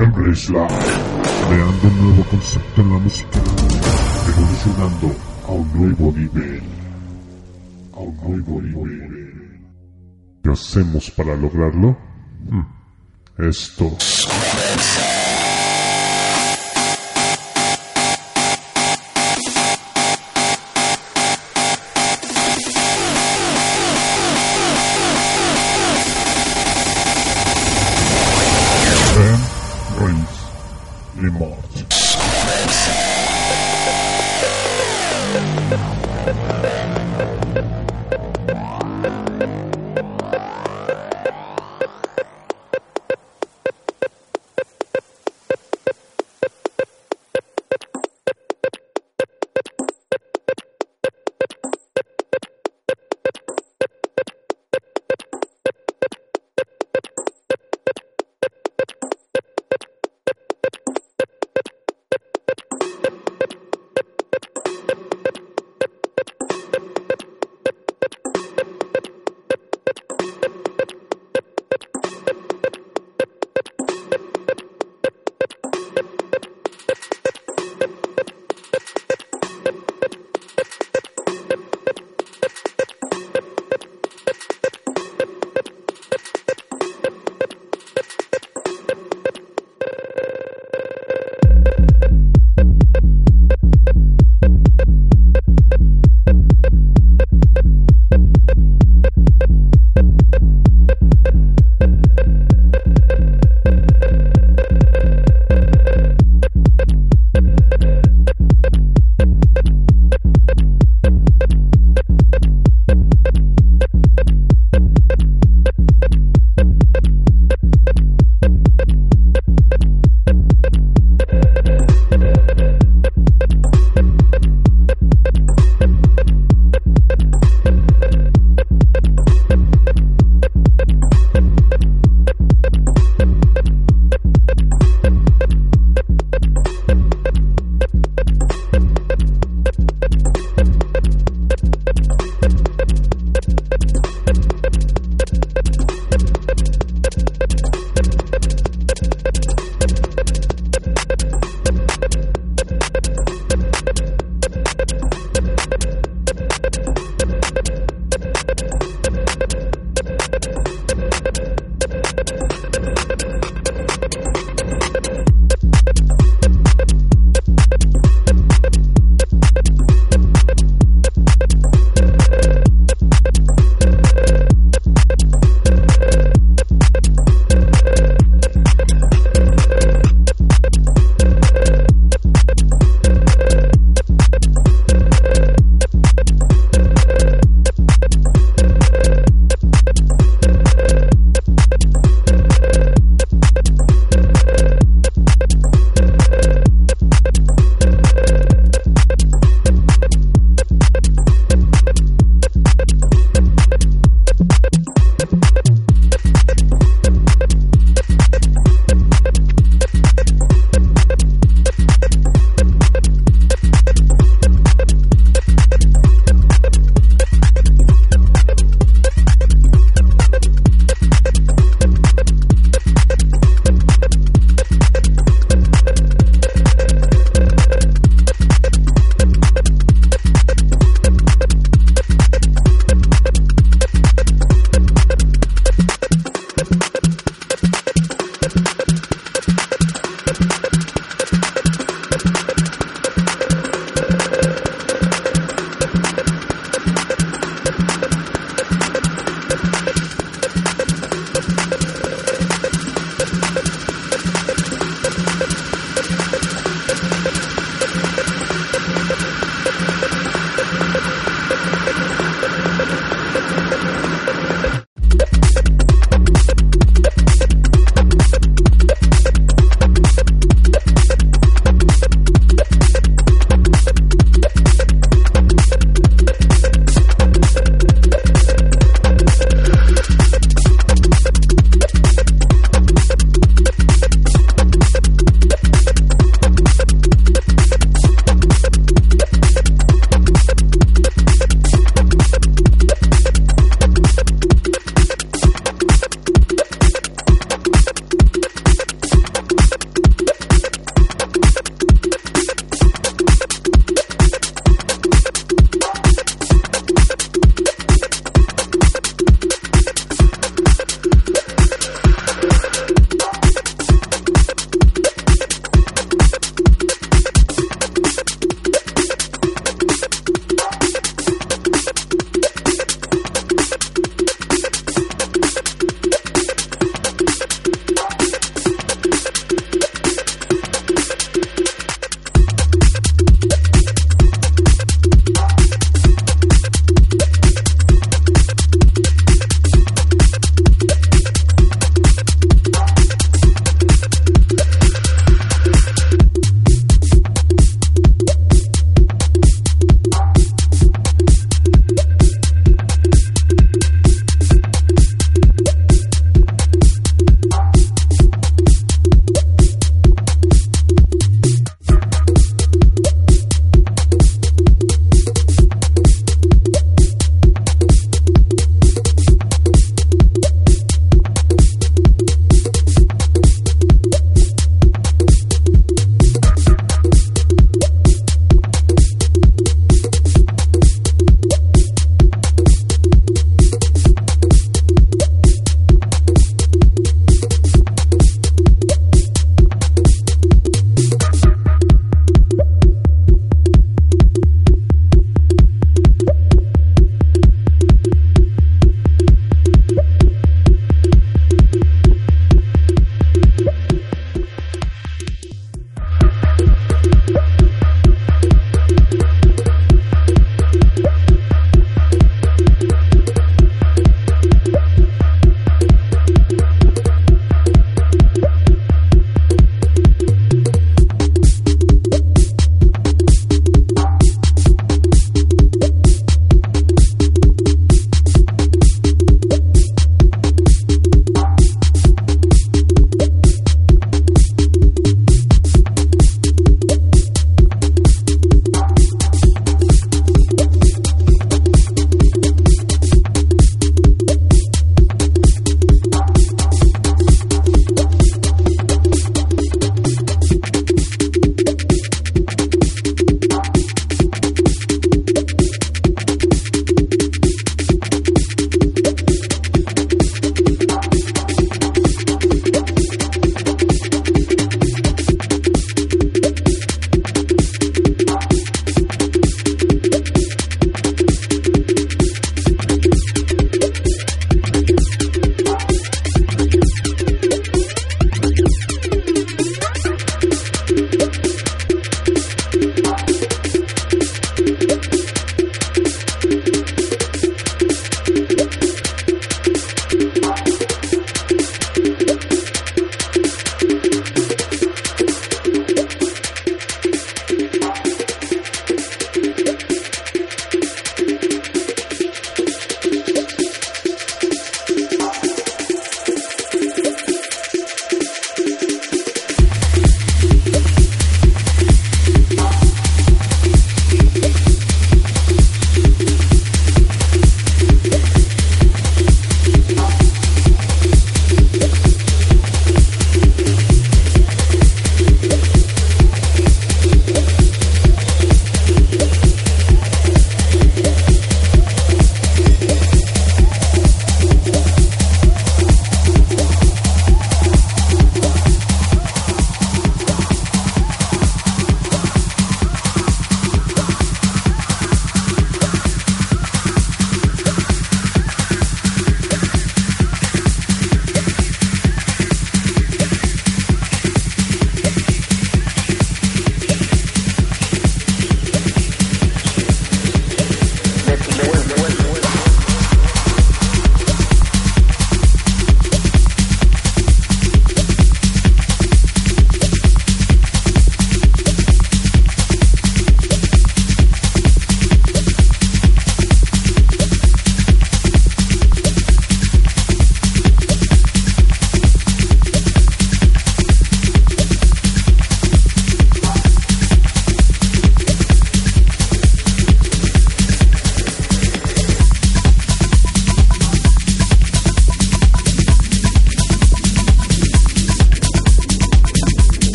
Embrace creando un nuevo concepto en la música, evolucionando a un nuevo nivel, a un nuevo nivel. ¿Qué hacemos para lograrlo? Hmm. Esto. more.